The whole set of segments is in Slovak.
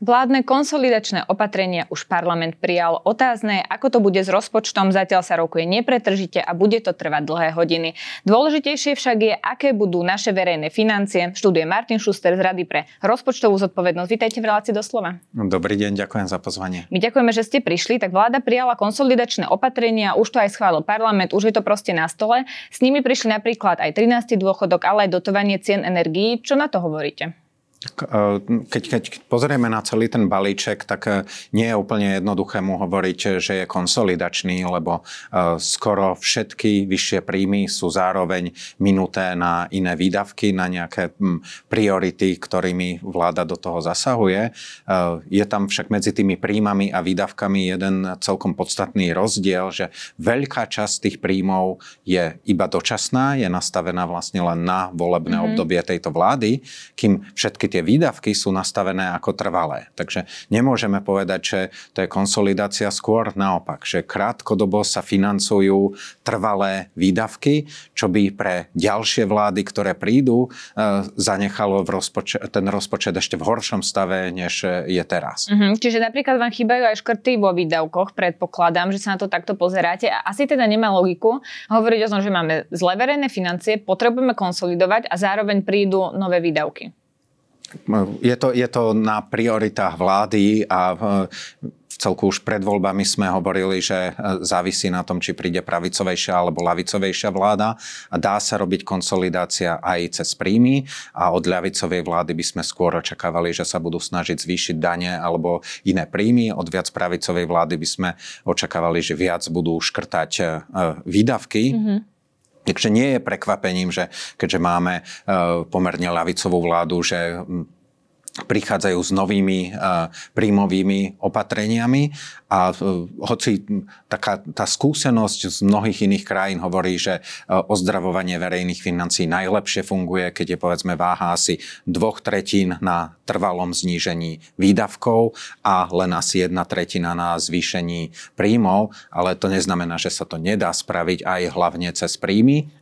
Vládne konsolidačné opatrenia už parlament prijal. Otázne ako to bude s rozpočtom, zatiaľ sa rokuje nepretržite a bude to trvať dlhé hodiny. Dôležitejšie však je, aké budú naše verejné financie. Študuje Martin Schuster z Rady pre rozpočtovú zodpovednosť. Vítajte v relácii doslova. Dobrý deň, ďakujem za pozvanie. My ďakujeme, že ste prišli. Tak vláda prijala konsolidačné opatrenia, už to aj schválil parlament, už je to proste na stole. S nimi prišli napríklad aj 13. dôchodok, ale aj dotovanie cien energií. Čo na to hovoríte? E, keď, keď pozrieme na celý ten balíček, tak e, nie je úplne jednoduché mu hovoriť, že je konsolidačný, lebo e, skoro všetky vyššie príjmy sú zároveň minuté na iné výdavky, na nejaké priority, ktorými vláda do toho zasahuje. Je tam však medzi tými príjmami a výdavkami jeden celkom podstatný rozdiel, že veľká časť tých príjmov je iba dočasná, je nastavená vlastne len na volebné mm-hmm. obdobie tejto vlády, kým všetky tie výdavky sú nastavené ako trvalé. Takže nemôžeme povedať, že to je konsolidácia skôr naopak, že krátkodobo sa financujú trvalé výdavky, čo by pre ďalšie vlády, ktoré prídu, e, zanechalo v rozpočet, ten rozpočet ešte v horšom stave, než je teraz. Mm-hmm. Čiže napríklad vám chýbajú aj škrty vo výdavkoch, predpokladám, že sa na to takto pozeráte. A asi teda nemá logiku hovoriť o tom, že máme zle verejné financie, potrebujeme konsolidovať a zároveň prídu nové výdavky. Je to, je to na prioritách vlády a v celku už pred voľbami sme hovorili, že e, závisí na tom, či príde pravicovejšia alebo lavicovejšia vláda a dá sa robiť konsolidácia aj cez príjmy a od ľavicovej vlády by sme skôr očakávali, že sa budú snažiť zvýšiť dane alebo iné príjmy. Od viac pravicovej vlády by sme očakávali, že viac budú škrtať e, výdavky. Mm-hmm Takže nie je prekvapením, že keďže máme e, pomerne ľavicovú vládu, že prichádzajú s novými uh, príjmovými opatreniami. A uh, hoci taká tá skúsenosť z mnohých iných krajín hovorí, že uh, ozdravovanie verejných financí najlepšie funguje, keď je povedzme váha asi dvoch tretín na trvalom znížení výdavkov a len asi jedna tretina na zvýšení príjmov, ale to neznamená, že sa to nedá spraviť aj hlavne cez príjmy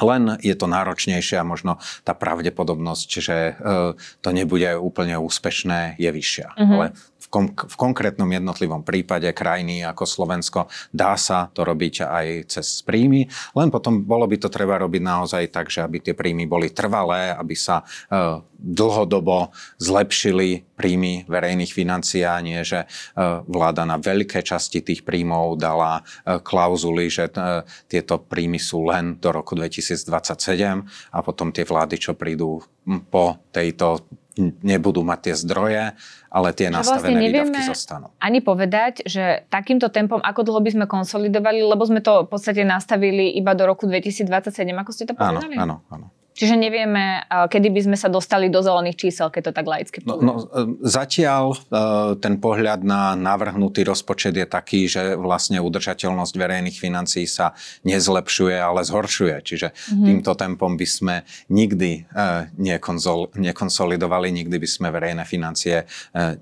len je to náročnejšie a možno tá pravdepodobnosť, že e, to nebude úplne úspešné, je vyššia. Mm-hmm. Ale v, kom- v konkrétnom jednotlivom prípade krajiny ako Slovensko. Dá sa to robiť aj cez príjmy, len potom bolo by to treba robiť naozaj tak, že aby tie príjmy boli trvalé, aby sa e, dlhodobo zlepšili príjmy verejných financií a nie, že e, vláda na veľké časti tých príjmov dala e, klauzuly, že e, tieto príjmy sú len do roku 2027 a potom tie vlády, čo prídu po tejto nebudú mať tie zdroje, ale tie že nastavené vlastne výdavky zostanú. Ani povedať, že takýmto tempom, ako dlho by sme konsolidovali, lebo sme to v podstate nastavili iba do roku 2027, ako ste to povedali? Áno, áno, áno. Čiže nevieme, kedy by sme sa dostali do zelených čísel, keď to tak laicky no, no, e, Zatiaľ e, ten pohľad na navrhnutý rozpočet je taký, že vlastne udržateľnosť verejných financií sa nezlepšuje, ale zhoršuje. Čiže mm-hmm. týmto tempom by sme nikdy e, nekonsolidovali, nikdy by sme verejné financie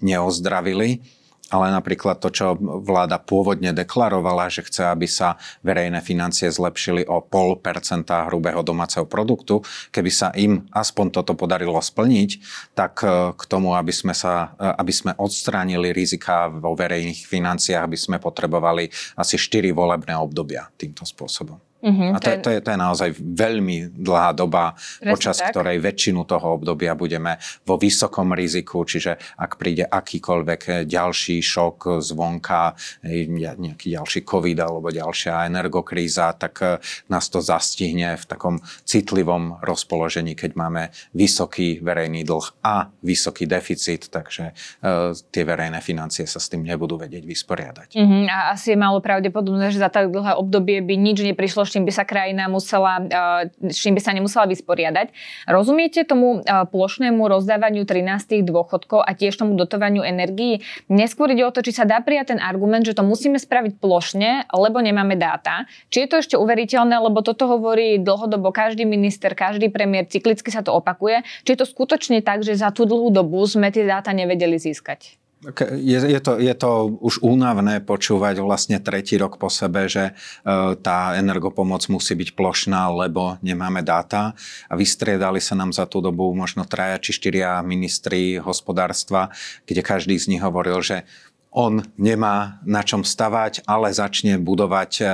neozdravili ale napríklad to, čo vláda pôvodne deklarovala, že chce, aby sa verejné financie zlepšili o pol percenta hrubého domáceho produktu, keby sa im aspoň toto podarilo splniť, tak e, k tomu, aby sme, sa, e, aby sme odstránili rizika vo verejných financiách, by sme potrebovali asi 4 volebné obdobia týmto spôsobom. Uh-huh, a to, to, je, to je naozaj veľmi dlhá doba, Presne počas tak. ktorej väčšinu toho obdobia budeme vo vysokom riziku, čiže ak príde akýkoľvek ďalší šok zvonka, nejaký ďalší covid alebo ďalšia energokríza, tak e, nás to zastihne v takom citlivom rozpoložení, keď máme vysoký verejný dlh a vysoký deficit, takže uh, tie verejné financie sa s tým nebudú vedieť vysporiadať. Uh-huh, a asi je málo pravdepodobné, že za tak dlhé obdobie by nič neprišlo čím by sa krajina musela, eh, s čím by sa nemusela vysporiadať. Rozumiete tomu eh, plošnému rozdávaniu 13 dôchodkov a tiež tomu dotovaniu energií? Neskôr ide o to, či sa dá prijať ten argument, že to musíme spraviť plošne, lebo nemáme dáta. Či je to ešte uveriteľné, lebo toto hovorí dlhodobo každý minister, každý premiér, cyklicky sa to opakuje. Či je to skutočne tak, že za tú dlhú dobu sme tie dáta nevedeli získať? Je, je, to, je to už únavné počúvať vlastne tretí rok po sebe, že e, tá energopomoc musí byť plošná, lebo nemáme dáta. A vystriedali sa nám za tú dobu možno traja či štyria ministri hospodárstva, kde každý z nich hovoril, že on nemá na čom stavať, ale začne budovať e,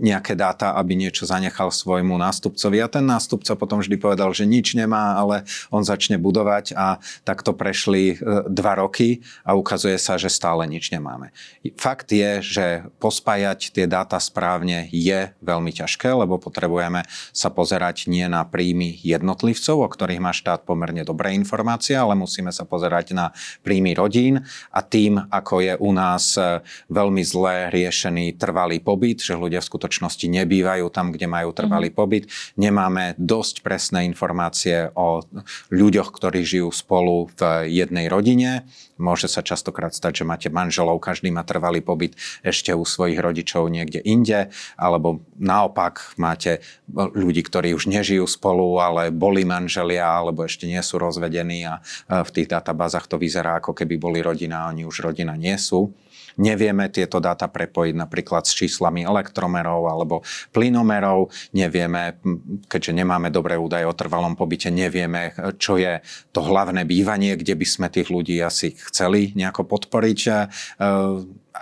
nejaké dáta, aby niečo zanechal svojmu nástupcovi. A ten nástupca potom vždy povedal, že nič nemá, ale on začne budovať a takto prešli e, dva roky a ukazuje sa, že stále nič nemáme. Fakt je, že pospájať tie dáta správne je veľmi ťažké, lebo potrebujeme sa pozerať nie na príjmy jednotlivcov, o ktorých má štát pomerne dobré informácie, ale musíme sa pozerať na príjmy rodín a tým, ako je u nás e, veľmi zle riešený trvalý pobyt, že ľudia v skutočnosti nebývajú tam, kde majú trvalý mm-hmm. pobyt. Nemáme dosť presné informácie o ľuďoch, ktorí žijú spolu v jednej rodine. Môže sa častokrát stať, že máte manželov, každý má trvalý pobyt ešte u svojich rodičov niekde inde, alebo naopak máte ľudí, ktorí už nežijú spolu, ale boli manželia, alebo ešte nie sú rozvedení a v tých databázach to vyzerá, ako keby boli rodina, a oni už rodina nie sú. Nevieme tieto dáta prepojiť napríklad s číslami elektromerov alebo plynomerov. Nevieme, keďže nemáme dobré údaje o trvalom pobyte, nevieme, čo je to hlavné bývanie, kde by sme tých ľudí asi chceli nejako podporiť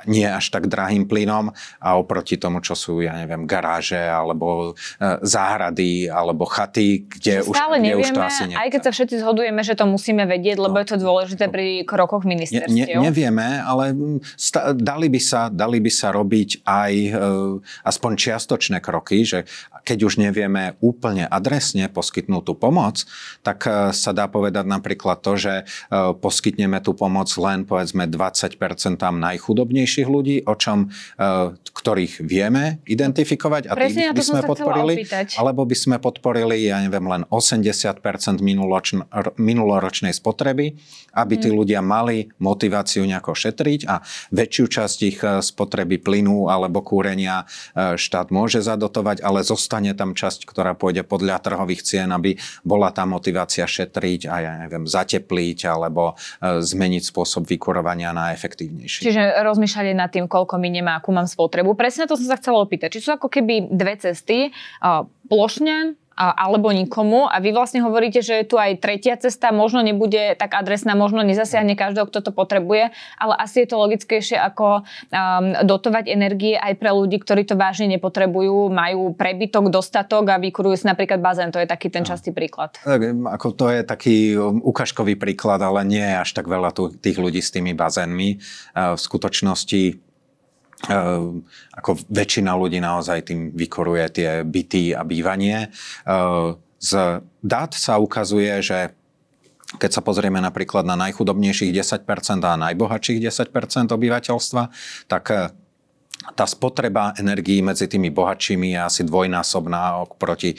nie až tak drahým plynom a oproti tomu, čo sú, ja neviem, garáže alebo e, záhrady alebo chaty, kde, už, Stále kde nevieme, už to asi nechce. Aj keď sa všetci zhodujeme, že to musíme vedieť, lebo no. je to dôležité pri krokoch ministerstiev. Ne, ne, nevieme, ale sta, dali, by sa, dali by sa robiť aj e, aspoň čiastočné kroky, že keď už nevieme úplne adresne poskytnúť tú pomoc, tak e, sa dá povedať napríklad to, že e, poskytneme tú pomoc len povedzme 20% najchudobnejších ľudí, o čom, e, ktorých vieme identifikovať a tých by sme podporili, alebo by sme podporili, ja neviem, len 80% minuloročnej spotreby, aby tí hmm. ľudia mali motiváciu nejako šetriť a väčšiu časť ich spotreby plynu alebo kúrenia štát môže zadotovať, ale zostane tam časť, ktorá pôjde podľa trhových cien, aby bola tá motivácia šetriť a ja neviem, zatepliť alebo e, zmeniť spôsob vykurovania na efektívnejší. Čiže rozmýšľať nad tým, koľko mi nemá, akú mám spotrebu. Presne to som sa chcela opýtať. Či sú ako keby dve cesty, plošne alebo nikomu a vy vlastne hovoríte, že je tu aj tretia cesta, možno nebude tak adresná, možno nezasiahne každého, kto to potrebuje, ale asi je to logickejšie ako um, dotovať energie aj pre ľudí, ktorí to vážne nepotrebujú, majú prebytok, dostatok a vykurujú si napríklad bazén. To je taký ten častý príklad. Tak, ako to je taký um, ukážkový príklad, ale nie je až tak veľa tu, tých ľudí s tými bazénmi. V skutočnosti Ehm, ako väčšina ľudí naozaj tým vykoruje tie byty a bývanie. Ehm, z dát sa ukazuje, že keď sa pozrieme napríklad na najchudobnejších 10% a najbohatších 10% obyvateľstva, tak tá spotreba energií medzi tými bohatšími je asi dvojnásobná proti e,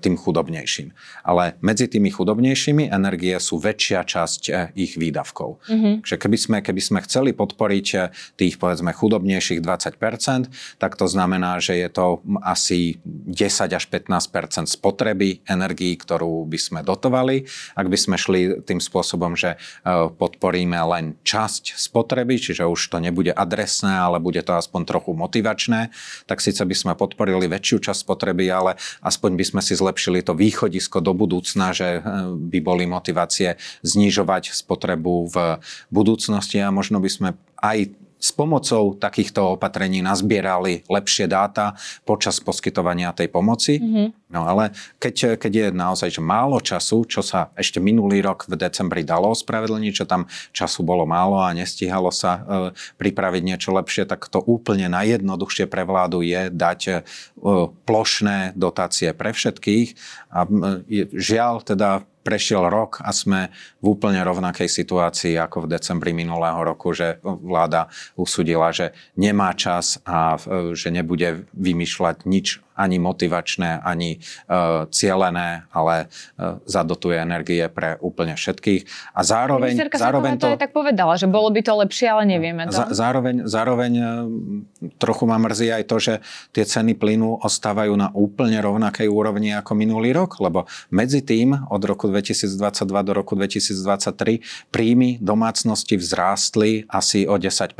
tým chudobnejším. Ale medzi tými chudobnejšími energie sú väčšia časť e, ich výdavkov. Mm-hmm. Takže keby sme, keby sme chceli podporiť e, tých povedzme chudobnejších 20%, tak to znamená, že je to asi 10 až 15% spotreby energií, ktorú by sme dotovali. Ak by sme šli tým spôsobom, že podporíme len časť spotreby, čiže už to nebude adresné, ale bude to aspoň trochu motivačné, tak síce by sme podporili väčšiu časť spotreby, ale aspoň by sme si zlepšili to východisko do budúcna, že eh, by boli motivácie znižovať spotrebu v budúcnosti a možno by sme aj s pomocou takýchto opatrení nazbierali lepšie dáta počas poskytovania tej pomoci. Mm-hmm. No ale keď, keď je naozaj že málo času, čo sa ešte minulý rok v decembri dalo ospravedlniť, čo tam času bolo málo a nestíhalo sa e, pripraviť niečo lepšie, tak to úplne najjednoduchšie pre vládu je dať e, plošné dotácie pre všetkých. A e, žiaľ teda prešiel rok a sme v úplne rovnakej situácii ako v decembri minulého roku, že vláda usudila, že nemá čas a e, že nebude vymýšľať nič ani motivačné, ani uh, cielené, ale uh, zadotuje energie pre úplne všetkých. A zároveň, Ministerka zároveň to... to aj tak povedala, že bolo by to lepšie, ale nevieme to. zároveň, zároveň uh, trochu ma mrzí aj to, že tie ceny plynu ostávajú na úplne rovnakej úrovni ako minulý rok, lebo medzi tým od roku 2022 do roku 2023 príjmy domácnosti vzrástli asi o 10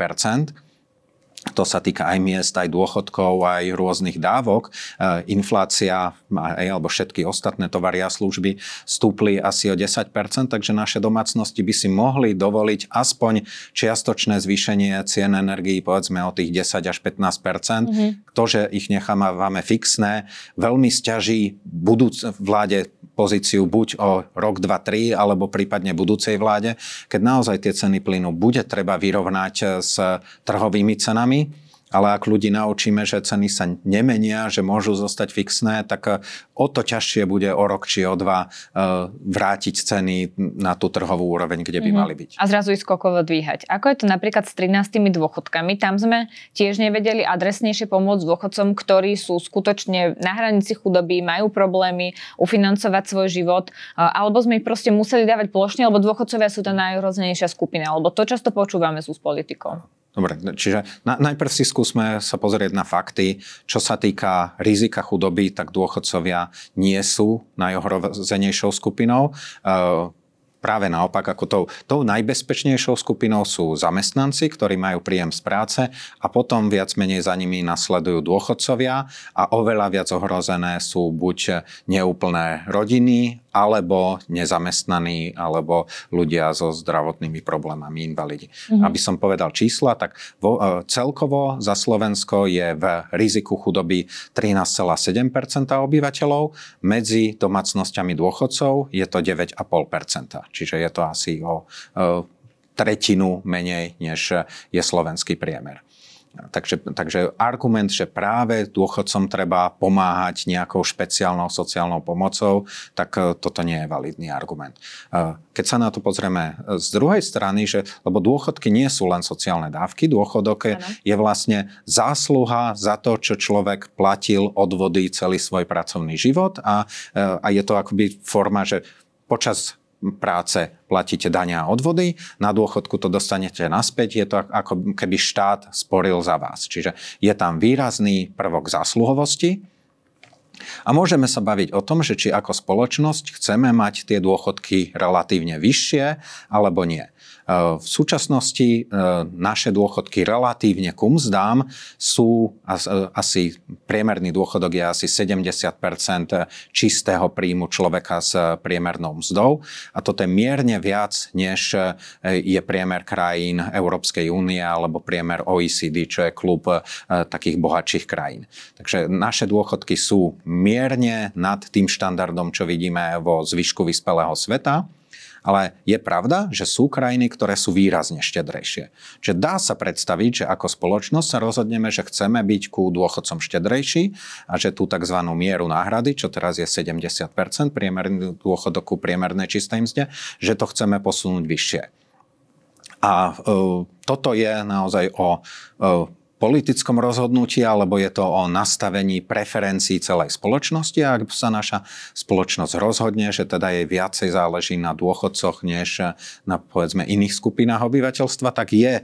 to sa týka aj miest, aj dôchodkov, aj rôznych dávok. E, inflácia alebo všetky ostatné tovary a služby stúpli asi o 10%, takže naše domácnosti by si mohli dovoliť aspoň čiastočné zvýšenie cien energií, povedzme o tých 10 až 15%. Mm-hmm. To, že ich nechávame fixné, veľmi stiaží budúc vláde pozíciu buď o rok, dva, tri, alebo prípadne budúcej vláde, keď naozaj tie ceny plynu bude treba vyrovnať s trhovými cenami ale ak ľudí naučíme, že ceny sa nemenia, že môžu zostať fixné, tak e, o to ťažšie bude o rok či o dva e, vrátiť ceny na tú trhovú úroveň, kde by mm-hmm. mali byť. A zrazu ich skokovo dvíhať. Ako je to napríklad s 13 dôchodkami? Tam sme tiež nevedeli adresnejšie pomôcť dôchodcom, ktorí sú skutočne na hranici chudoby, majú problémy ufinancovať svoj život, e, alebo sme ich proste museli dávať plošne, lebo dôchodcovia sú tá najhroznejšia skupina, alebo to často počúvame sú s politikou. Dobre, čiže na, najprv si skúsme sa pozrieť na fakty. Čo sa týka rizika chudoby, tak dôchodcovia nie sú najohrozenejšou skupinou. Uh, práve naopak, ako tou, tou najbezpečnejšou skupinou sú zamestnanci, ktorí majú príjem z práce a potom viac menej za nimi nasledujú dôchodcovia a oveľa viac ohrozené sú buď neúplné rodiny, alebo nezamestnaní, alebo ľudia so zdravotnými problémami, invalidi. Mm-hmm. Aby som povedal čísla, tak vo, e, celkovo za Slovensko je v riziku chudoby 13,7% obyvateľov, medzi domácnosťami dôchodcov je to 9,5% Čiže je to asi o e, tretinu menej, než je slovenský priemer. Takže, takže argument, že práve dôchodcom treba pomáhať nejakou špeciálnou sociálnou pomocou, tak e, toto nie je validný argument. E, keď sa na to pozrieme z druhej strany, že, lebo dôchodky nie sú len sociálne dávky, dôchodok je, je vlastne zásluha za to, čo človek platil odvody celý svoj pracovný život a, e, a je to akoby forma, že počas práce platíte dania a odvody, na dôchodku to dostanete naspäť, je to ako keby štát sporil za vás. Čiže je tam výrazný prvok zásluhovosti, a môžeme sa baviť o tom, že či ako spoločnosť chceme mať tie dôchodky relatívne vyššie alebo nie. V súčasnosti eh, naše dôchodky relatívne ku mzdám sú eh, asi, priemerný dôchodok je asi 70% čistého príjmu človeka s priemernou mzdou a toto je mierne viac, než je priemer krajín Európskej únie alebo priemer OECD, čo je klub takých bohatších krajín. Takže naše dôchodky sú mierne nad tým štandardom, čo vidíme vo zvyšku vyspelého sveta. Ale je pravda, že sú krajiny, ktoré sú výrazne štedrejšie. Čiže dá sa predstaviť, že ako spoločnosť sa rozhodneme, že chceme byť ku dôchodcom štedrejší a že tú tzv. mieru náhrady, čo teraz je 70%, priemerný dôchodok ku priemernej čistej mzde, že to chceme posunúť vyššie. A e, toto je naozaj o e, politickom rozhodnutí, alebo je to o nastavení preferencií celej spoločnosti. A ak sa naša spoločnosť rozhodne, že teda jej viacej záleží na dôchodcoch, než na povedzme iných skupinách obyvateľstva, tak je e,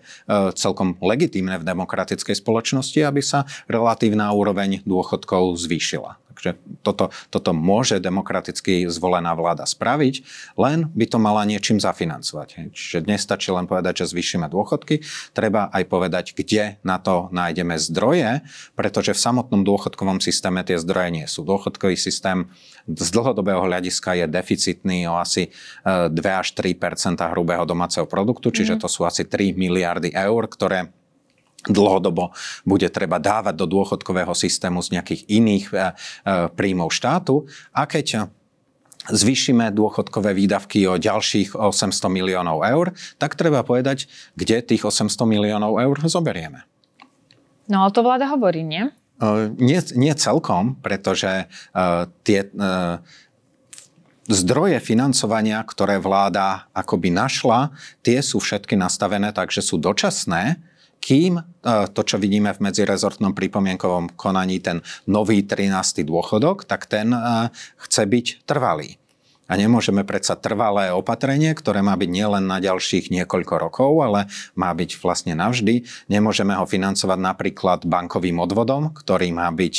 celkom legitímne v demokratickej spoločnosti, aby sa relatívna úroveň dôchodkov zvýšila. Takže toto, toto môže demokraticky zvolená vláda spraviť, len by to mala niečím zafinancovať. Čiže dnes stačí len povedať, že zvýšime dôchodky, treba aj povedať, kde na to nájdeme zdroje, pretože v samotnom dôchodkovom systéme tie zdroje nie sú. Dôchodkový systém z dlhodobého hľadiska je deficitný o asi 2 e, až 3% hrubého domáceho produktu, čiže mhm. to sú asi 3 miliardy eur, ktoré dlhodobo bude treba dávať do dôchodkového systému z nejakých iných e, e, príjmov štátu. A keď zvýšime dôchodkové výdavky o ďalších 800 miliónov eur, tak treba povedať, kde tých 800 miliónov eur zoberieme. No ale to vláda hovorí, nie? Uh, nie, nie celkom, pretože uh, tie uh, zdroje financovania, ktoré vláda akoby našla, tie sú všetky nastavené tak, že sú dočasné kým to, čo vidíme v medzirezortnom pripomienkovom konaní, ten nový 13. dôchodok, tak ten chce byť trvalý. A nemôžeme predsa trvalé opatrenie, ktoré má byť nielen na ďalších niekoľko rokov, ale má byť vlastne navždy. Nemôžeme ho financovať napríklad bankovým odvodom, ktorý má byť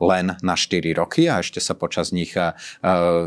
len na 4 roky a ešte sa počas nich uh,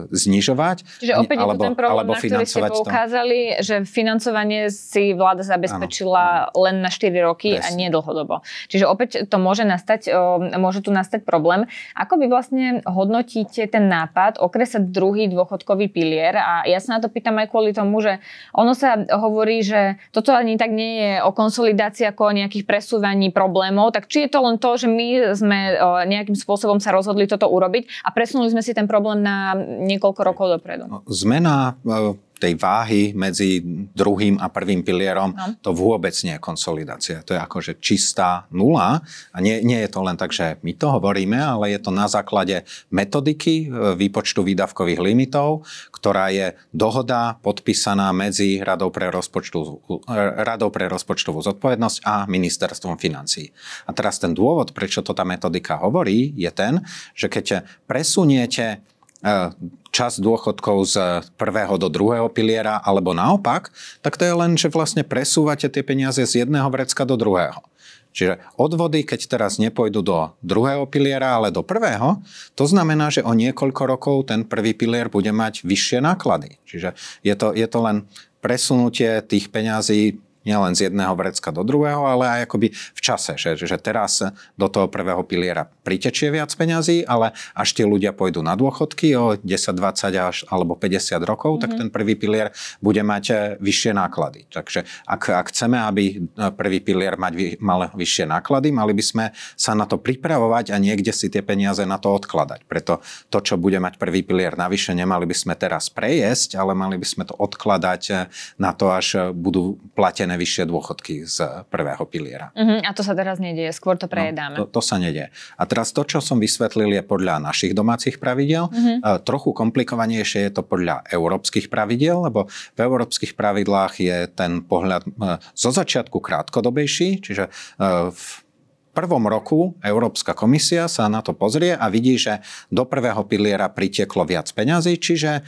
znižovať. Čiže opäť alebo, je ten problém, alebo na ktorý ste poukázali, to. že financovanie si vláda zabezpečila ano, len na 4 roky Presne. a nie dlhodobo. Čiže opäť to môže nastať, môže tu nastať problém. Ako vy vlastne hodnotíte ten nápad okresať druhý dôchodkový dôchodkový pilier a ja sa na to pýtam aj kvôli tomu, že ono sa hovorí, že toto ani tak nie je o konsolidácii ako o nejakých presúvaní problémov, tak či je to len to, že my sme nejakým spôsobom sa rozhodli toto urobiť a presunuli sme si ten problém na niekoľko rokov dopredu. Zmena tej váhy medzi druhým a prvým pilierom, no. to vôbec nie je konsolidácia. To je akože čistá nula a nie, nie je to len tak, že my to hovoríme, ale je to na základe metodiky e, výpočtu výdavkových limitov, ktorá je dohoda podpísaná medzi Radou pre, rozpočtu, e, Radou pre rozpočtovú zodpovednosť a ministerstvom financí. A teraz ten dôvod, prečo to tá metodika hovorí, je ten, že keď presuniete čas dôchodkov z prvého do druhého piliera, alebo naopak, tak to je len, že vlastne presúvate tie peniaze z jedného vrecka do druhého. Čiže odvody, keď teraz nepôjdu do druhého piliera, ale do prvého, to znamená, že o niekoľko rokov ten prvý pilier bude mať vyššie náklady. Čiže je to, je to len presunutie tých peňazí nielen z jedného vrecka do druhého, ale aj akoby v čase, že, že teraz do toho prvého piliera pritečie viac peňazí, ale až tie ľudia pôjdu na dôchodky o 10, 20 až alebo 50 rokov, mm-hmm. tak mhm. ten prvý pilier bude mať eh, vyššie náklady. Takže ak, ak chceme, aby eh, prvý pilier mať, mal vyššie náklady, mali by sme sa na to pripravovať a niekde si tie peniaze na to odkladať. Preto to, čo bude mať prvý pilier navyše, nemali by sme teraz prejesť, ale mali by sme to odkladať eh, na to, až budú platené zaručené vyššie dôchodky z prvého piliera. Uh-huh, a to sa teraz nedieje, skôr to no, prejedáme. No, to, to sa nedieje. A teraz to, čo som vysvetlil, je podľa našich domácich pravidel. Uh-huh. Trochu komplikovanejšie je to podľa európskych pravidel, lebo v európskych pravidlách je ten pohľad e, zo začiatku krátkodobejší, čiže e, v prvom roku Európska komisia sa na to pozrie a vidí, že do prvého piliera pritieklo viac peňazí, čiže e,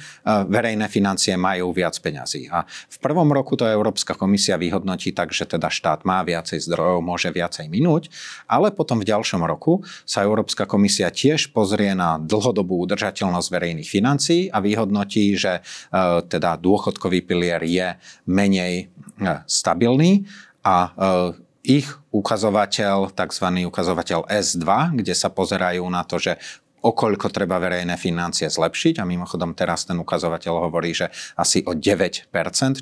verejné financie majú viac peňazí. A v prvom roku to Európska komisia vyhodnotí tak, že teda štát má viacej zdrojov, môže viacej minúť, ale potom v ďalšom roku sa Európska komisia tiež pozrie na dlhodobú udržateľnosť verejných financií a vyhodnotí, že e, teda dôchodkový pilier je menej e, stabilný a ich ukazovateľ, tzv. ukazovateľ S2, kde sa pozerajú na to, že okoľko treba verejné financie zlepšiť a mimochodom teraz ten ukazovateľ hovorí, že asi o 9%,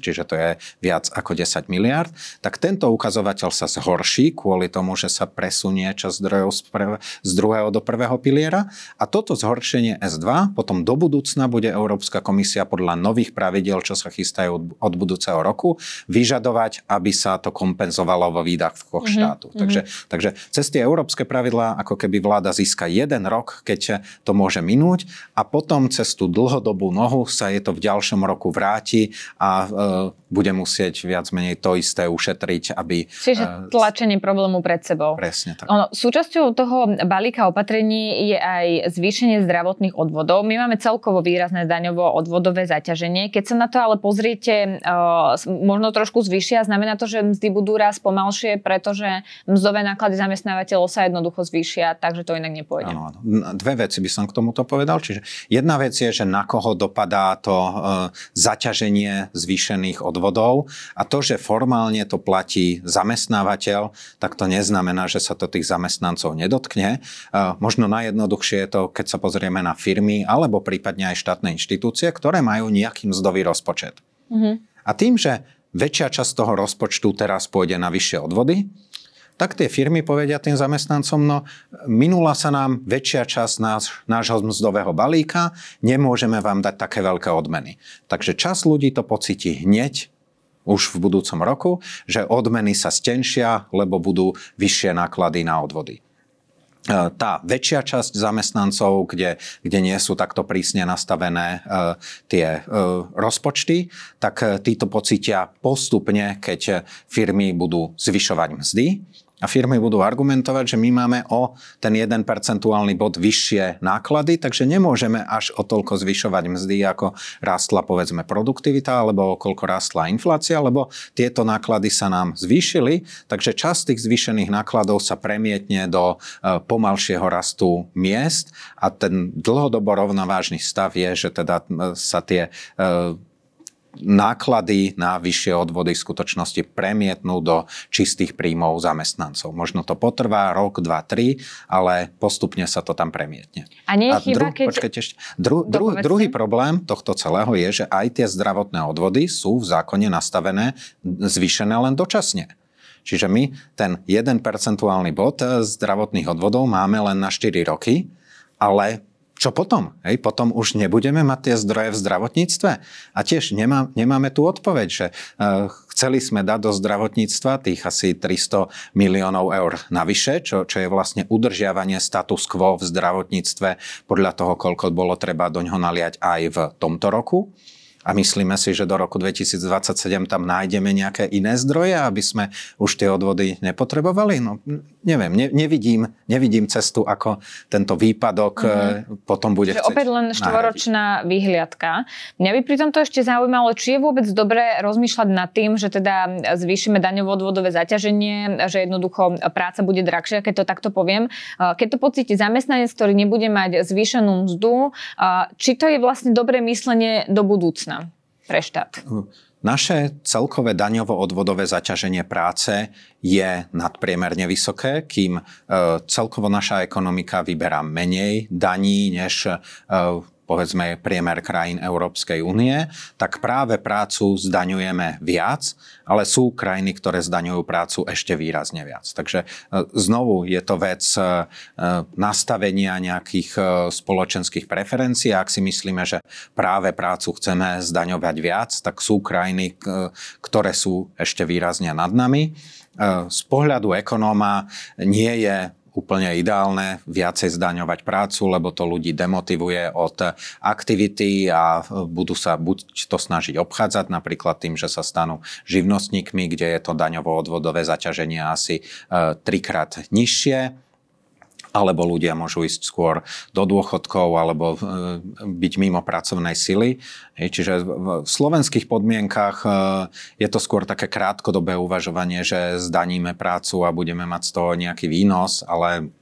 čiže to je viac ako 10 miliard, tak tento ukazovateľ sa zhorší kvôli tomu, že sa presunie čas zdrojov z, prv, z druhého do prvého piliera a toto zhoršenie S2 potom do budúcna bude Európska komisia podľa nových pravidel, čo sa chystajú od, budúceho roku, vyžadovať, aby sa to kompenzovalo vo výdavkoch mm-hmm. štátu. Mm-hmm. Takže, takže cez tie európske pravidlá, ako keby vláda získa jeden rok, keď to môže minúť a potom cez tú dlhodobú nohu sa je to v ďalšom roku vráti a e, bude musieť viac menej to isté ušetriť, aby... Čiže e, tlačenie problému pred sebou. Presne tak. Ono, súčasťou toho balíka opatrení je aj zvýšenie zdravotných odvodov. My máme celkovo výrazné daňovo-odvodové zaťaženie. Keď sa na to ale pozriete, uh, možno trošku zvýšia, znamená to, že mzdy budú raz pomalšie, pretože mzdové náklady zamestnávateľov sa jednoducho zvýšia, takže to inak nepôjde. Áno, áno. Dve veci by som k tomuto povedal. Čiže jedna vec je, že na koho dopadá to uh, zaťaženie zvýšených odvodov odvodov a to, že formálne to platí zamestnávateľ, tak to neznamená, že sa to tých zamestnancov nedotkne. Možno najjednoduchšie je to, keď sa pozrieme na firmy alebo prípadne aj štátne inštitúcie, ktoré majú nejaký mzdový rozpočet. Mm-hmm. A tým, že väčšia časť toho rozpočtu teraz pôjde na vyššie odvody, tak tie firmy povedia tým zamestnancom, no minula sa nám väčšia časť náš, nášho mzdového balíka, nemôžeme vám dať také veľké odmeny. Takže čas ľudí to pocíti hneď, už v budúcom roku, že odmeny sa stenšia, lebo budú vyššie náklady na odvody. tá väčšia časť zamestnancov, kde, kde nie sú takto prísne nastavené uh, tie uh, rozpočty, tak uh, títo pocítia postupne, keď firmy budú zvyšovať mzdy a firmy budú argumentovať, že my máme o ten 1 percentuálny bod vyššie náklady, takže nemôžeme až o toľko zvyšovať mzdy, ako rástla povedzme produktivita, alebo o koľko rástla inflácia, lebo tieto náklady sa nám zvýšili, takže časť tých zvýšených nákladov sa premietne do e, pomalšieho rastu miest. A ten dlhodobo rovnovážny stav je, že teda e, sa tie e, náklady na vyššie odvody v skutočnosti premietnú do čistých príjmov zamestnancov. Možno to potrvá rok, dva, tri, ale postupne sa to tam premietne. A nie je chyba, dru- keď... Počkajte ešte. Dru- dru- druhý problém tohto celého je, že aj tie zdravotné odvody sú v zákone nastavené zvýšené len dočasne. Čiže my ten 1 percentuálny bod zdravotných odvodov máme len na 4 roky, ale čo potom? Hej, potom už nebudeme mať tie zdroje v zdravotníctve? A tiež nemá, nemáme tu odpoveď, že uh, chceli sme dať do zdravotníctva tých asi 300 miliónov eur navyše, čo, čo je vlastne udržiavanie status quo v zdravotníctve podľa toho, koľko bolo treba do ňoho naliať aj v tomto roku a myslíme si, že do roku 2027 tam nájdeme nejaké iné zdroje, aby sme už tie odvody nepotrebovali? No neviem, ne, nevidím, nevidím cestu, ako tento výpadok mm-hmm. potom bude Čiže opäť len štvoročná výhliadka. Mňa by pri tomto ešte zaujímalo, či je vôbec dobré rozmýšľať nad tým, že teda zvýšime daňovo-odvodové zaťaženie, že jednoducho práca bude drahšia, keď to takto poviem. Keď to pocíti zamestnanec, ktorý nebude mať zvýšenú mzdu, či to je vlastne dobré myslenie do budúcna? Pre štát? Naše celkové daňovo-odvodové zaťaženie práce je nadpriemerne vysoké, kým e, celkovo naša ekonomika vyberá menej daní, než e, povedzme priemer krajín Európskej únie, tak práve prácu zdaňujeme viac, ale sú krajiny, ktoré zdaňujú prácu ešte výrazne viac. Takže e, znovu je to vec e, e, nastavenia nejakých spoločenských preferencií. Ak si myslíme, že práve prácu chceme zdaňovať viac, tak sú krajiny, ktoré sú ešte výrazne nad nami. Z pohľadu ekonóma nie je úplne ideálne viacej zdaňovať prácu, lebo to ľudí demotivuje od aktivity a budú sa buď to snažiť obchádzať, napríklad tým, že sa stanú živnostníkmi, kde je to daňovo-odvodové zaťaženie asi e, trikrát nižšie alebo ľudia môžu ísť skôr do dôchodkov alebo e, byť mimo pracovnej sily. Čiže v slovenských podmienkach e, je to skôr také krátkodobé uvažovanie, že zdaníme prácu a budeme mať z toho nejaký výnos, ale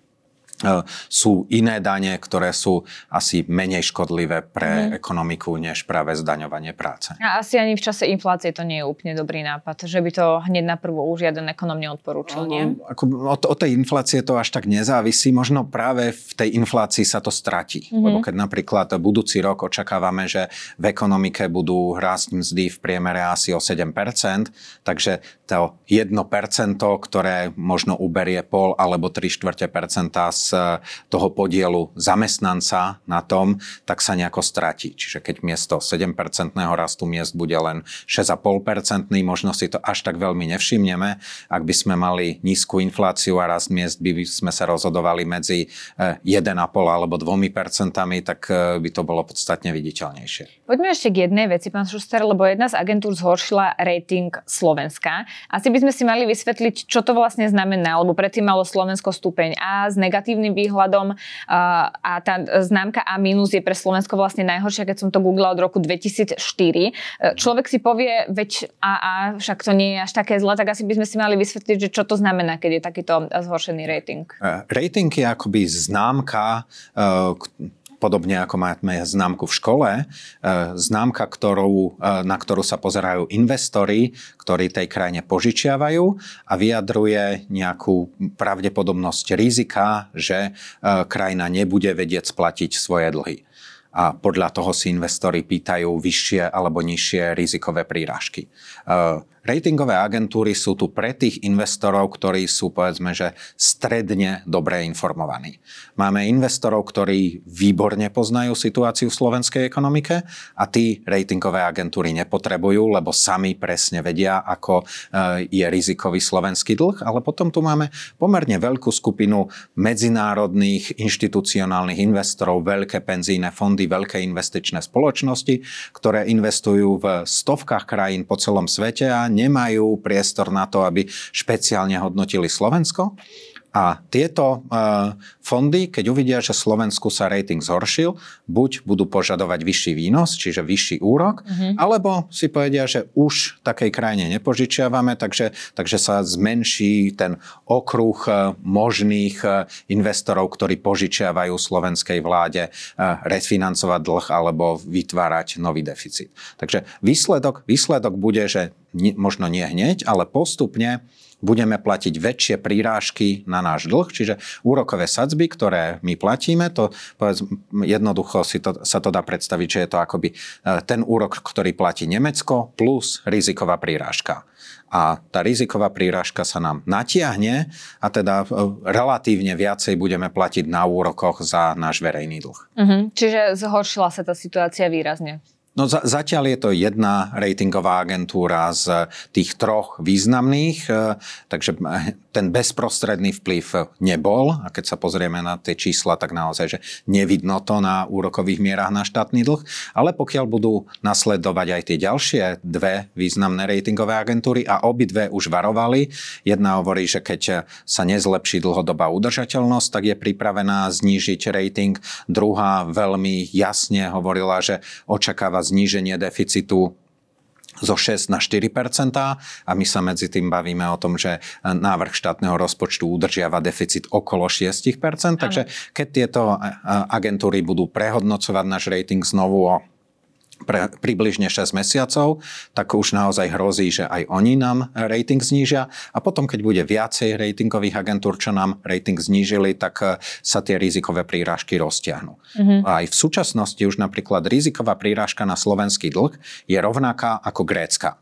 sú iné dane, ktoré sú asi menej škodlivé pre mm. ekonomiku, než práve zdaňovanie práce. A asi ani v čase inflácie to nie je úplne dobrý nápad, že by to hneď na prvú už žiaden ekonom neodporúčal, nie? Ako, od, od tej inflácie to až tak nezávisí. Možno práve v tej inflácii sa to stratí. Mm-hmm. Lebo keď napríklad budúci rok očakávame, že v ekonomike budú rásť mzdy v priemere asi o 7%, takže to 1%, ktoré možno uberie pol alebo 3 čtvrte percenta z toho podielu zamestnanca na tom, tak sa nejako stratí. Čiže keď miesto 7% rastu miest bude len 6,5%, možno si to až tak veľmi nevšimneme. Ak by sme mali nízku infláciu a rast miest, by sme sa rozhodovali medzi 1,5 eh, alebo 2%, tak eh, by to bolo podstatne viditeľnejšie. Poďme ešte k jednej veci, pán Šuster, lebo jedna z agentúr zhoršila rating Slovenska. Asi by sme si mali vysvetliť, čo to vlastne znamená, lebo predtým malo Slovensko stupeň A s negatívnym negatívnym výhľadom a tá známka A- je pre Slovensko vlastne najhoršia, keď som to googlila od roku 2004. E, človek si povie, veď AA, však to nie je až také zle, tak asi by sme si mali vysvetliť, že čo to znamená, keď je takýto zhoršený rating. E, rating je akoby známka, e, podobne ako máme známku v škole, e, známka, ktorú, e, na ktorú sa pozerajú investori, ktorí tej krajine požičiavajú a vyjadruje nejakú pravdepodobnosť rizika, že e, krajina nebude vedieť splatiť svoje dlhy a podľa toho si investori pýtajú vyššie alebo nižšie rizikové prírážky. Ratingové agentúry sú tu pre tých investorov, ktorí sú povedzme, že stredne dobre informovaní. Máme investorov, ktorí výborne poznajú situáciu v slovenskej ekonomike a tí ratingové agentúry nepotrebujú, lebo sami presne vedia, ako eh, je rizikový slovenský dlh, ale potom tu máme pomerne veľkú skupinu medzinárodných inštitucionálnych investorov, veľké penzíne fondy, veľké investičné spoločnosti, ktoré investujú v stovkách krajín po celom svete a nemajú priestor na to, aby špeciálne hodnotili Slovensko. A tieto uh, fondy, keď uvidia, že Slovensku sa rating zhoršil, buď budú požadovať vyšší výnos, čiže vyšší úrok, uh-huh. alebo si povedia, že už takej krajine nepožičiavame, takže, takže sa zmenší ten okruh uh, možných uh, investorov, ktorí požičiavajú slovenskej vláde uh, refinancovať dlh alebo vytvárať nový deficit. Takže výsledok, výsledok bude, že nie, možno nie hneď, ale postupne budeme platiť väčšie prírážky na náš dlh, čiže úrokové sadzby, ktoré my platíme, to povedz, jednoducho si to, sa to dá predstaviť, že je to akoby e, ten úrok, ktorý platí Nemecko plus riziková prírážka. A tá riziková prírážka sa nám natiahne a teda e, relatívne viacej budeme platiť na úrokoch za náš verejný dlh. Uh-huh. Čiže zhoršila sa tá situácia výrazne. No za, zatiaľ je to jedna ratingová agentúra z tých troch významných, e, takže ten bezprostredný vplyv nebol. A keď sa pozrieme na tie čísla, tak naozaj, že nevidno to na úrokových mierach na štátny dlh. Ale pokiaľ budú nasledovať aj tie ďalšie dve významné ratingové agentúry a obidve už varovali, jedna hovorí, že keď sa nezlepší dlhodobá udržateľnosť, tak je pripravená znížiť rating. Druhá veľmi jasne hovorila, že očakáva zníženie deficitu zo 6 na 4% a my sa medzi tým bavíme o tom, že návrh štátneho rozpočtu udržiava deficit okolo 6% Takže keď tieto agentúry budú prehodnocovať náš rating znovu o pre približne 6 mesiacov, tak už naozaj hrozí, že aj oni nám rating znížia a potom, keď bude viacej ratingových agentúr, čo nám rating znížili, tak eh, sa tie rizikové prírážky roztiahnu. Mm-hmm. Aj v súčasnosti už napríklad riziková prírážka na slovenský dlh je rovnaká ako grécka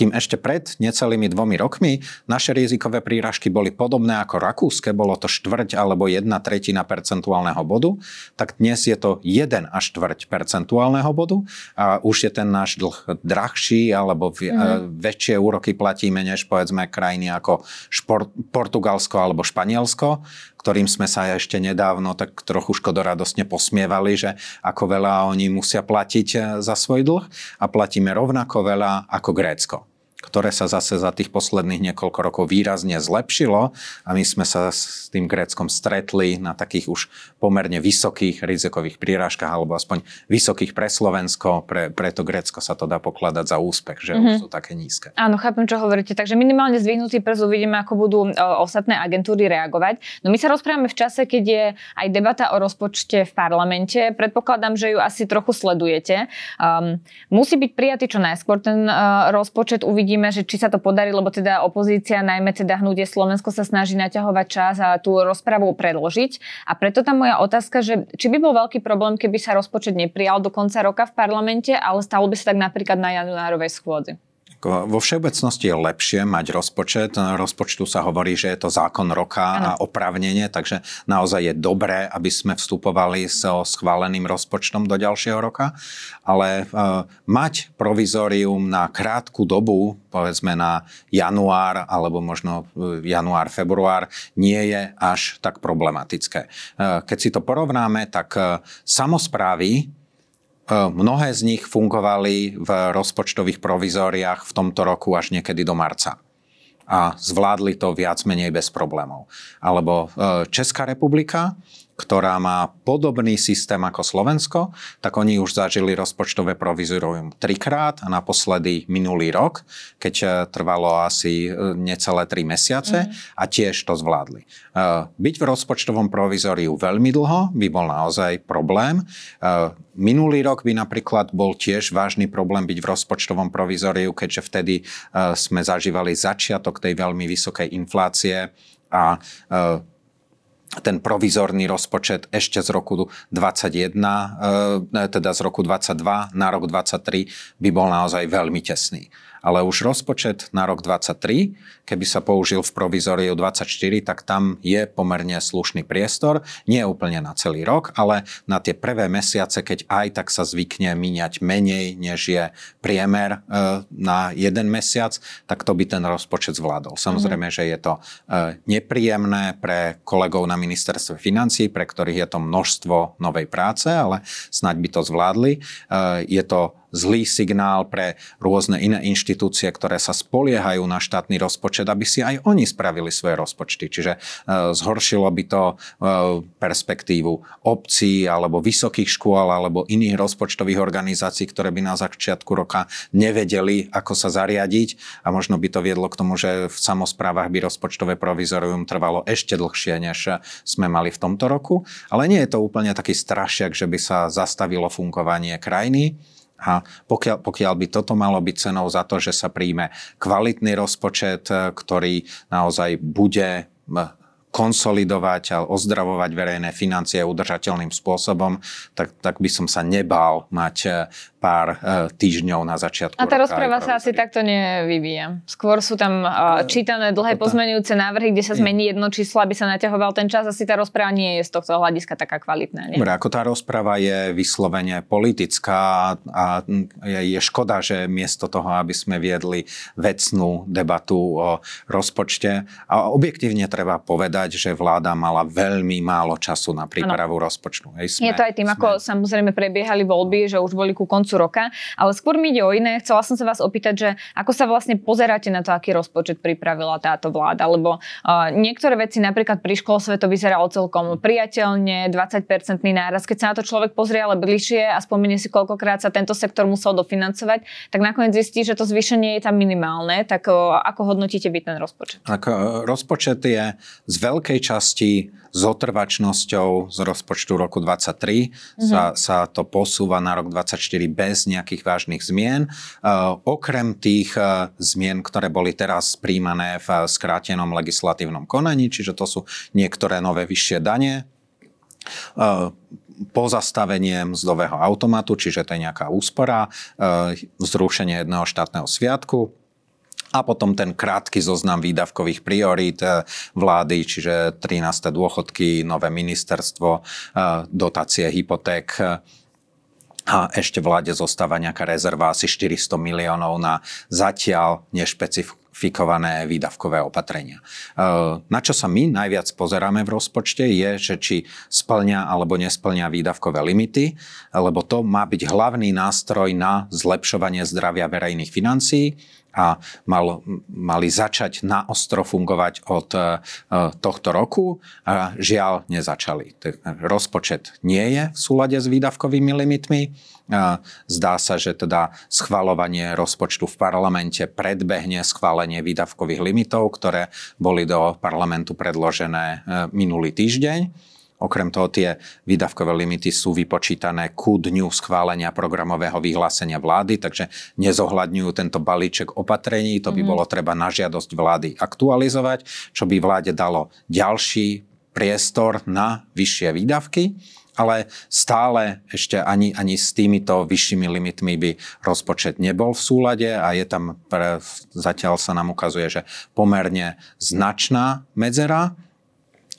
kým ešte pred necelými dvomi rokmi naše rizikové príražky boli podobné ako rakúske, bolo to štvrť alebo jedna tretina percentuálneho bodu, tak dnes je to 1 až štvrť percentuálneho bodu a už je ten náš dlh drahší alebo mm. väčšie úroky platíme než povedzme krajiny ako Šport, Portugalsko alebo Španielsko, ktorým sme sa ešte nedávno tak trochu škodoradostne posmievali, že ako veľa oni musia platiť eh, za svoj dlh a platíme rovnako veľa ako Grécko ktoré sa zase za tých posledných niekoľko rokov výrazne zlepšilo a my sme sa s tým Gréckom stretli na takých už pomerne vysokých rizikových prírážkach alebo aspoň vysokých pre Slovensko, pre, pre to Grécko sa to dá pokladať za úspech, že mm-hmm. už mhm. sú také nízke. Áno, chápem, čo hovoríte. Takže minimálne zvyhnutý prst uvidíme, ako budú o, ostatné agentúry reagovať. No my sa rozprávame v čase, keď je aj debata o rozpočte v parlamente. Predpokladám, že ju asi trochu sledujete. Um, musí byť prijatý čo najskôr ten uh, rozpočet. Uvidíme uvidíme, že či sa to podarí, lebo teda opozícia, najmä teda hnutie Slovensko sa snaží naťahovať čas a tú rozpravu predložiť. A preto tá moja otázka, že či by bol veľký problém, keby sa rozpočet neprijal do konca roka v parlamente, ale stalo by sa tak napríklad na januárovej schôdzi. Vo všeobecnosti je lepšie mať rozpočet. Rozpočtu sa hovorí, že je to zákon roka ano. a oprávnenie, takže naozaj je dobré, aby sme vstupovali so schváleným rozpočtom do ďalšieho roka. Ale uh, mať provizorium na krátku dobu, povedzme na január alebo možno e, január, február, nie je až tak problematické. Uh, keď si to porovnáme, tak uh, samozprávy E, mnohé z nich fungovali v rozpočtových provizóriách v tomto roku až niekedy do marca. A zvládli to viac menej bez problémov. Alebo e, Česká republika, ktorá má podobný systém ako Slovensko, tak oni už zažili rozpočtové provizorium trikrát a naposledy minulý rok, keď e, trvalo asi e, necelé tri mesiace mm. a tiež to zvládli. E, byť v rozpočtovom provizoriu veľmi dlho by bol naozaj problém. Minulý rok by napríklad bol tiež vážny problém byť v rozpočtovom provizoriu, keďže vtedy sme zažívali začiatok tej veľmi vysokej inflácie a ten provizorný rozpočet ešte z roku 21, e, teda z roku 22 na rok 23 by bol naozaj veľmi tesný. Ale už rozpočet na rok 23, keby sa použil v provizoriu 24, tak tam je pomerne slušný priestor. Nie úplne na celý rok, ale na tie prvé mesiace, keď aj tak sa zvykne míňať menej, než je priemer e, na jeden mesiac, tak to by ten rozpočet zvládol. Samozrejme, mm. že je to e, nepríjemné pre kolegov na ministerstve financí, pre ktorých je to množstvo novej práce, ale snaď by to zvládli. E, je to zlý signál pre rôzne iné inštitúcie, ktoré sa spoliehajú na štátny rozpočet, aby si aj oni spravili svoje rozpočty. Čiže e, zhoršilo by to e, perspektívu obcí alebo vysokých škôl alebo iných rozpočtových organizácií, ktoré by na začiatku roka nevedeli, ako sa zariadiť a možno by to viedlo k tomu, že v samozprávach by rozpočtové provizorium trvalo ešte dlhšie, než sme mali v tomto roku. Ale nie je to úplne taký strašiak, že by sa zastavilo fungovanie krajiny. A pokiaľ, pokiaľ by toto malo byť cenou za to, že sa príjme kvalitný rozpočet, e, ktorý naozaj bude konsolidovať a ozdravovať verejné financie udržateľným spôsobom, tak, tak by som sa nebál mať e, pár uh, týždňov na začiatku A tá rozpráva sa asi takto nevyvíja. Skôr sú tam uh, čítané dlhé pozmenujúce návrhy, kde sa zmení jedno číslo, aby sa naťahoval ten čas. Asi tá rozpráva nie je z tohto hľadiska taká kvalitná. Nie? Dobre, ako tá rozpráva je vyslovene politická a je, je škoda, že miesto toho, aby sme viedli vecnú debatu o rozpočte a objektívne treba povedať, že vláda mala veľmi málo času na prípravu ano. rozpočtu. Hej, sme, je to aj tým, sme... ako samozrejme prebiehali voľby, že už boli ku koncu koncu roka. Ale skôr mi ide o iné. Chcela som sa vás opýtať, že ako sa vlastne pozeráte na to, aký rozpočet pripravila táto vláda. Lebo uh, niektoré veci napríklad pri školstve to vyzeralo celkom priateľne, 20-percentný náraz. Keď sa na to človek pozrie ale bližšie a spomenie si, koľkokrát sa tento sektor musel dofinancovať, tak nakoniec zistí, že to zvýšenie je tam minimálne. Tak uh, ako hodnotíte byť ten rozpočet? Tak, uh, rozpočet je z veľkej časti s otrvačnosťou z rozpočtu roku 2023 mm-hmm. sa, sa to posúva na rok 2024 bez nejakých vážnych zmien. Uh, okrem tých uh, zmien, ktoré boli teraz príjmané v uh, skrátenom legislatívnom konaní, čiže to sú niektoré nové vyššie dane, uh, pozastavenie mzdového automatu, čiže to je nejaká úspora, zrušenie jedného štátneho sviatku, a potom ten krátky zoznam výdavkových priorít eh, vlády, čiže 13. dôchodky, nové ministerstvo, eh, dotácie hypoték, eh, a ešte vláde zostáva nejaká rezerva asi 400 miliónov na zatiaľ nešpecifikované výdavkové opatrenia. Na čo sa my najviac pozeráme v rozpočte je, že či splňa alebo nesplňa výdavkové limity, lebo to má byť hlavný nástroj na zlepšovanie zdravia verejných financií a mal, mali začať na ostro fungovať od e, tohto roku a žiaľ nezačali. Rozpočet nie je v súlade s výdavkovými limitmi. Zdá sa, že teda schvalovanie rozpočtu v parlamente predbehne schválenie výdavkových limitov, ktoré boli do parlamentu predložené e, minulý týždeň. Okrem toho tie výdavkové limity sú vypočítané ku dňu schválenia programového vyhlásenia vlády, takže nezohľadňujú tento balíček opatrení. To by mm. bolo treba na žiadosť vlády aktualizovať, čo by vláde dalo ďalší priestor na vyššie výdavky ale stále ešte ani, ani s týmito vyššími limitmi by rozpočet nebol v súlade a je tam, pre, zatiaľ sa nám ukazuje, že pomerne značná medzera.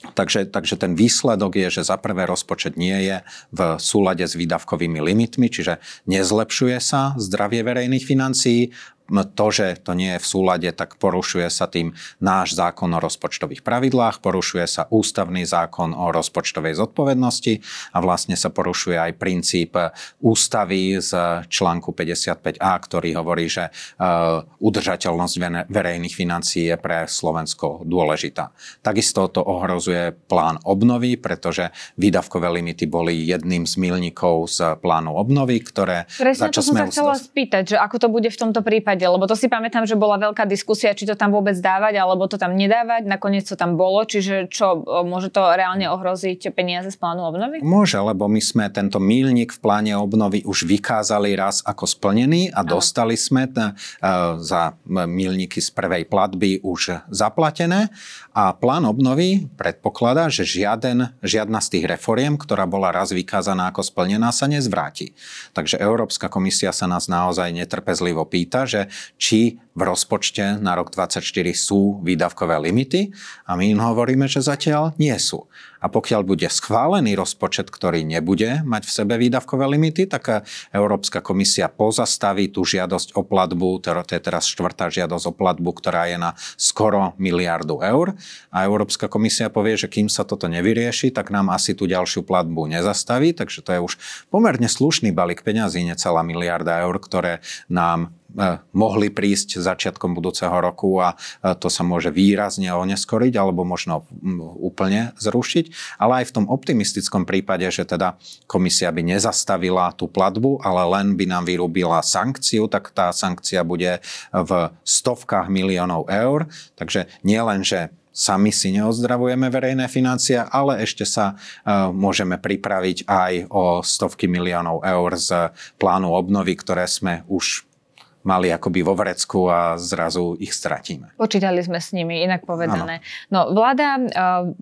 Takže, takže ten výsledok je, že za prvé rozpočet nie je v súlade s výdavkovými limitmi, čiže nezlepšuje sa zdravie verejných financií to, že to nie je v súlade, tak porušuje sa tým náš zákon o rozpočtových pravidlách, porušuje sa ústavný zákon o rozpočtovej zodpovednosti a vlastne sa porušuje aj princíp ústavy z článku 55a, ktorý hovorí, že e, udržateľnosť verejných financií je pre Slovensko dôležitá. Takisto to ohrozuje plán obnovy, pretože výdavkové limity boli jedným z milníkov z plánu obnovy, ktoré... Presne to som sa chcela spýtať, že ako to bude v tomto prípade prípade, lebo to si pamätám, že bola veľká diskusia, či to tam vôbec dávať, alebo to tam nedávať. Nakoniec to tam bolo, čiže čo, môže to reálne ohroziť peniaze z plánu obnovy? Môže, lebo my sme tento mílnik v pláne obnovy už vykázali raz ako splnený a dostali sme t- za mílniky z prvej platby už zaplatené a plán obnovy predpokladá, že žiaden, žiadna z tých reforiem, ktorá bola raz vykázaná ako splnená, sa nezvráti. Takže Európska komisia sa nás naozaj netrpezlivo pýta, že či v rozpočte na rok 2024 sú výdavkové limity a my im hovoríme, že zatiaľ nie sú. A pokiaľ bude schválený rozpočet, ktorý nebude mať v sebe výdavkové limity, tak Európska komisia pozastaví tú žiadosť o platbu, to je teraz štvrtá žiadosť o platbu, ktorá je na skoro miliardu eur. A Európska komisia povie, že kým sa toto nevyrieši, tak nám asi tú ďalšiu platbu nezastaví, takže to je už pomerne slušný balík peňazí, necelá miliarda eur, ktoré nám mohli prísť začiatkom budúceho roku a e, to sa môže výrazne oneskoriť alebo možno úplne zrušiť. Ale aj v tom optimistickom prípade, že teda komisia by nezastavila tú platbu, ale len by nám vyrúbila sankciu, tak tá sankcia bude v stovkách miliónov eur. Takže nie len, že sami si neozdravujeme verejné financie, ale ešte sa uh, môžeme pripraviť aj o stovky miliónov eur z plánu obnovy, ktoré sme už mali akoby vo vrecku a zrazu ich stratíme. Počítali sme s nimi, inak povedané. Ano. No, vláda uh,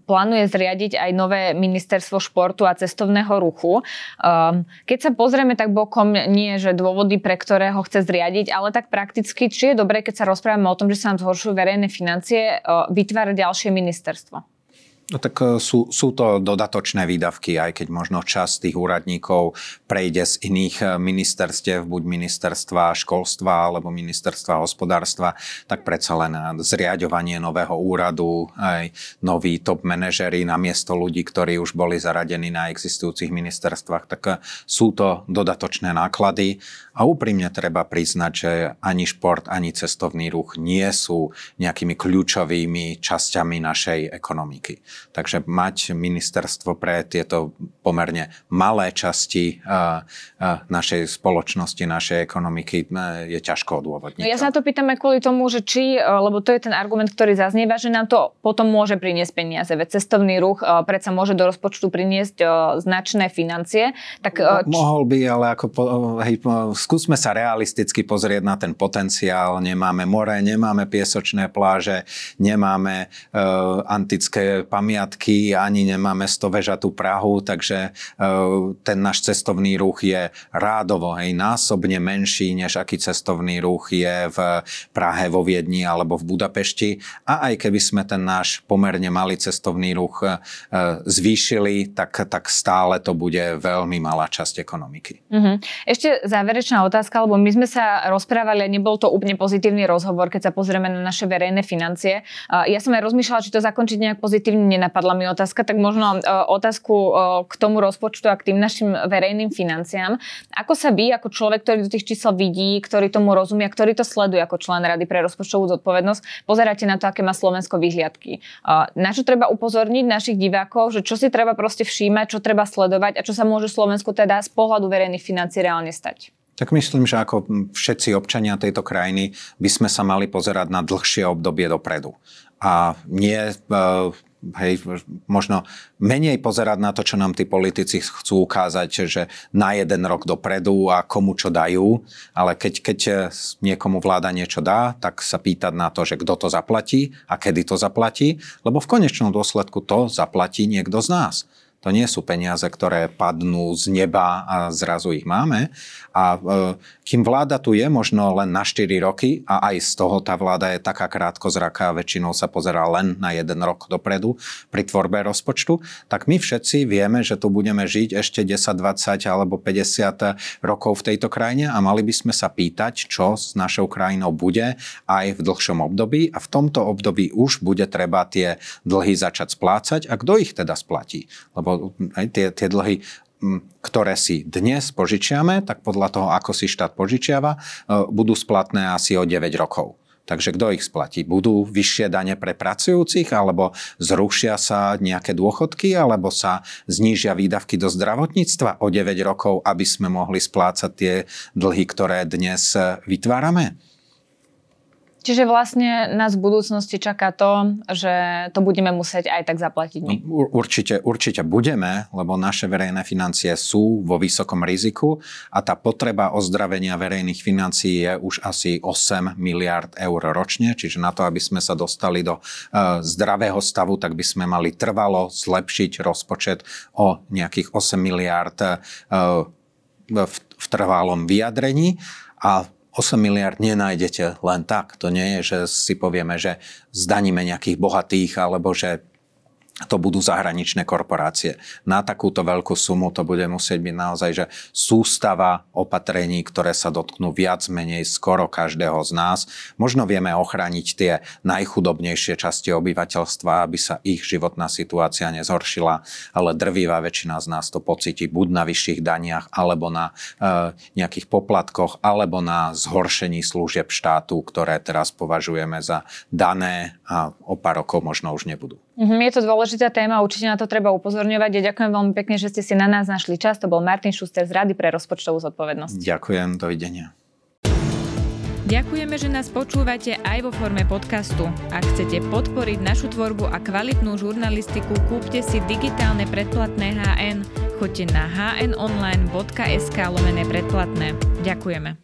plánuje zriadiť aj nové ministerstvo športu a cestovného ruchu. Um, keď sa pozrieme tak bokom, nie že dôvody, pre ktoré ho chce zriadiť, ale tak prakticky, či je dobré, keď sa rozprávame o tom, že sa nám zhoršujú verejné financie, uh, vytvárať ďalšie ministerstvo? No tak e, sú, sú to dodatočné výdavky, aj keď možno čas tých úradníkov prejde z iných e, ministerstiev, buď ministerstva školstva alebo ministerstva hospodárstva, tak predsa len zriadovanie nového úradu, aj noví top manažery na miesto ľudí, ktorí už boli zaradení na existujúcich ministerstvách, tak e, sú to dodatočné náklady a úprimne treba priznať, že ani šport, ani cestovný ruch nie sú nejakými kľúčovými časťami našej ekonomiky. Takže mať ministerstvo pre tieto pomerne malé časti našej spoločnosti, našej ekonomiky je ťažko odôvodniť. No ja sa to pýtam aj kvôli tomu, že či, e, lebo to je ten argument, ktorý zaznieva, že nám to potom môže priniesť peniaze. Veď cestovný ruch e, predsa môže do rozpočtu priniesť e, značné financie. Tak, či... Mohol by, ale ako hej, skúsme sa realisticky pozrieť na ten potenciál. Nemáme more, nemáme piesočné pláže, nemáme uh, antické pamiatky, ani nemáme stovežatú Prahu, takže uh, ten náš cestovný ruch je rádovo, hej, násobne menší, než aký cestovný ruch je v Prahe, vo Viedni alebo v Budapešti. A aj keby sme ten náš pomerne malý cestovný ruch uh, zvýšili, tak, tak stále to bude veľmi malá časť ekonomiky. Uh-huh. Ešte záverečná otázka, lebo my sme sa rozprávali a nebol to úplne pozitívny rozhovor, keď sa pozrieme na naše verejné financie. Ja som aj rozmýšľala, či to zakončiť nejak pozitívne, nenapadla mi otázka, tak možno e, otázku e, k tomu rozpočtu a k tým našim verejným financiám. Ako sa vy, ako človek, ktorý do tých čísel vidí, ktorý tomu rozumie, ktorý to sleduje ako člen Rady pre rozpočtovú zodpovednosť, pozeráte na to, aké má Slovensko vyhliadky. Na čo treba upozorniť našich divákov, že čo si treba proste všímať, čo treba sledovať a čo sa môže Slovensku teda z pohľadu verejných financií reálne stať? Tak myslím, že ako všetci občania tejto krajiny by sme sa mali pozerať na dlhšie obdobie dopredu. A nie e, hej, možno menej pozerať na to, čo nám tí politici chcú ukázať, že na jeden rok dopredu a komu čo dajú, ale keď, keď niekomu vláda niečo dá, tak sa pýtať na to, že kto to zaplatí a kedy to zaplatí, lebo v konečnom dôsledku to zaplatí niekto z nás. To nie sú peniaze, ktoré padnú z neba a zrazu ich máme. A e, kým vláda tu je možno len na 4 roky a aj z toho tá vláda je taká krátkozraká, väčšinou sa pozerá len na jeden rok dopredu pri tvorbe rozpočtu, tak my všetci vieme, že tu budeme žiť ešte 10, 20 alebo 50 rokov v tejto krajine a mali by sme sa pýtať, čo s našou krajinou bude aj v dlhšom období a v tomto období už bude treba tie dlhy začať splácať a kto ich teda splatí. Lebo lebo aj tie, tie dlhy ktoré si dnes požičiame, tak podľa toho, ako si štát požičiava, e, budú splatné asi o 9 rokov. Takže kto ich splatí? Budú vyššie dane pre pracujúcich, alebo zrušia sa nejaké dôchodky, alebo sa znížia výdavky do zdravotníctva o 9 rokov, aby sme mohli splácať tie dlhy, ktoré dnes vytvárame? Čiže vlastne nás v budúcnosti čaká to, že to budeme musieť aj tak zaplatiť my. No, určite, určite budeme, lebo naše verejné financie sú vo vysokom riziku a tá potreba ozdravenia verejných financií je už asi 8 miliard eur ročne, čiže na to, aby sme sa dostali do uh, zdravého stavu, tak by sme mali trvalo zlepšiť rozpočet o nejakých 8 miliard uh, v, v trvalom vyjadrení a 8 miliard nenájdete len tak. To nie je, že si povieme, že zdaníme nejakých bohatých alebo že to budú zahraničné korporácie. Na takúto veľkú sumu to bude musieť byť naozaj, že sústava opatrení, ktoré sa dotknú viac menej skoro každého z nás. Možno vieme ochrániť tie najchudobnejšie časti obyvateľstva, aby sa ich životná situácia nezhoršila, ale drvivá väčšina z nás to pocíti buď na vyšších daniach, alebo na e, nejakých poplatkoch, alebo na zhoršení služieb štátu, ktoré teraz považujeme za dané a o pár rokov možno už nebudú. Mhm, je to dôležitá téma, určite na to treba upozorňovať. Ja ďakujem veľmi pekne, že ste si na nás našli čas. To bol Martin Šuster z Rady pre rozpočtovú zodpovednosť. Ďakujem, dovidenia. Ďakujeme, že nás počúvate aj vo forme podcastu. Ak chcete podporiť našu tvorbu a kvalitnú žurnalistiku, kúpte si digitálne predplatné HN. Choďte na hnonline.sk lomené predplatné. Ďakujeme.